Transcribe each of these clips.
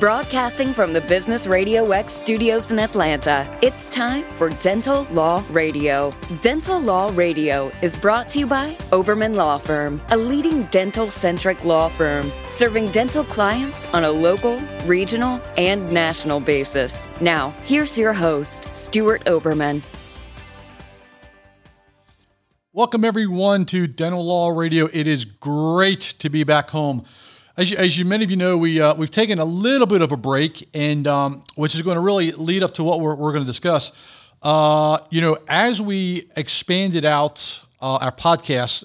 Broadcasting from the Business Radio X studios in Atlanta, it's time for Dental Law Radio. Dental Law Radio is brought to you by Oberman Law Firm, a leading dental centric law firm serving dental clients on a local, regional, and national basis. Now, here's your host, Stuart Oberman. Welcome, everyone, to Dental Law Radio. It is great to be back home. As you, as you many of you know, we uh, we've taken a little bit of a break, and um, which is going to really lead up to what we're, we're going to discuss. Uh, you know, as we expanded out uh, our podcast,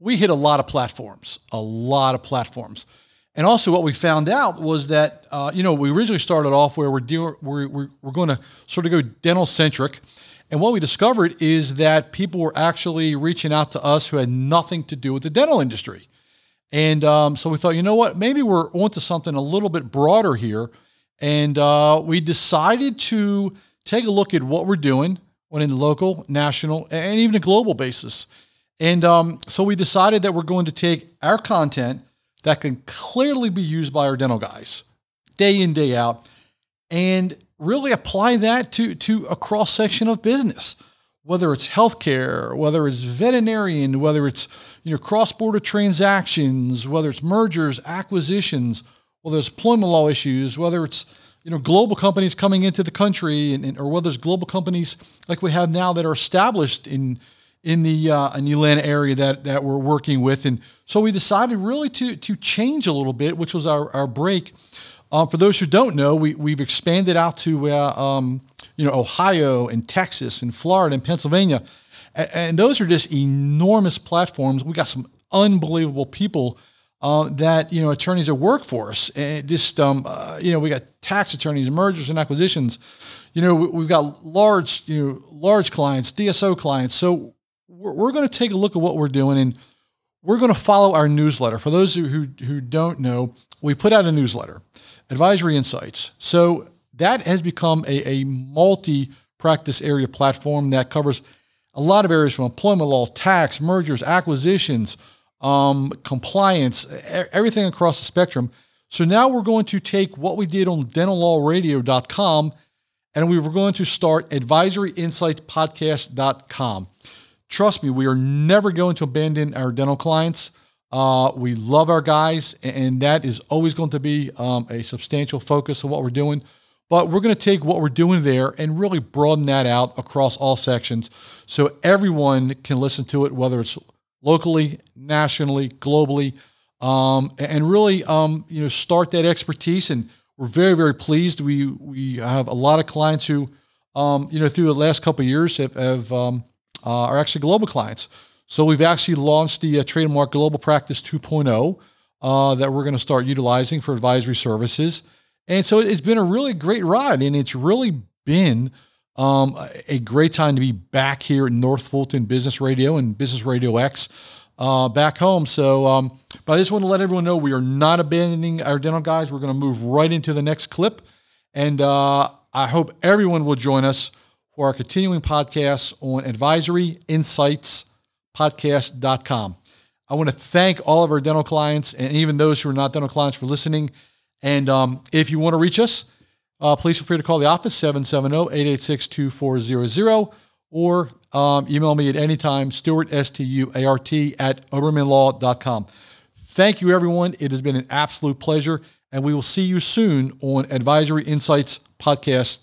we hit a lot of platforms, a lot of platforms, and also what we found out was that uh, you know we originally started off where we're doing we're, we're, we're going to sort of go dental centric. And what we discovered is that people were actually reaching out to us who had nothing to do with the dental industry. And um, so we thought, you know what, maybe we're onto something a little bit broader here. And uh, we decided to take a look at what we're doing on a local, national, and even a global basis. And um, so we decided that we're going to take our content that can clearly be used by our dental guys day in, day out, and really apply that to, to a cross section of business, whether it's healthcare, whether it's veterinarian, whether it's you know cross border transactions, whether it's mergers, acquisitions, whether it's employment law issues, whether it's you know global companies coming into the country, and, and or whether it's global companies like we have now that are established in in the uh, in the Atlanta area that that we're working with, and so we decided really to to change a little bit, which was our our break um, for those who don't know, we, we've expanded out to uh, um, you know Ohio and Texas and Florida and Pennsylvania, and, and, those are just enormous platforms. We got some unbelievable people uh, that you know attorneys that work for us, and just um, uh, you know we got tax attorneys, mergers and acquisitions. You know we, have got large you know large clients, DSO clients. So we're, we're going to take a look at what we're doing and we're going to follow our newsletter. For those who, who, don't know, we put out a newsletter. Advisory Insights. So that has become a, a multi practice area platform that covers a lot of areas from employment law, tax, mergers, acquisitions, um, compliance, everything across the spectrum. So now we're going to take what we did on dentallawradio.com and we were going to start advisoryinsightspodcast.com. Trust me, we are never going to abandon our dental clients. Uh, we love our guys, and that is always going to be um, a substantial focus of what we're doing. But we're going to take what we're doing there and really broaden that out across all sections so everyone can listen to it, whether it's locally, nationally, globally, um, and really um, you know start that expertise. And we're very very pleased. We we have a lot of clients who um, you know through the last couple years have, have um, uh, are actually global clients. So we've actually launched the uh, trademark Global Practice 2.0 uh, that we're going to start utilizing for advisory services. And so it's been a really great ride, and it's really been um, a great time to be back here at North Fulton Business Radio and Business Radio X uh, back home. So, um, but I just want to let everyone know we are not abandoning our dental guys. We're going to move right into the next clip, and uh, I hope everyone will join us for our continuing podcasts on advisory insights podcast.com. I want to thank all of our dental clients and even those who are not dental clients for listening. And um, if you want to reach us, uh, please feel free to call the office 770-886-2400 or um, email me at any time, Stuart, S-T-U-A-R-T, at obermanlaw.com. Thank you, everyone. It has been an absolute pleasure, and we will see you soon on Advisory Insights Podcast.com.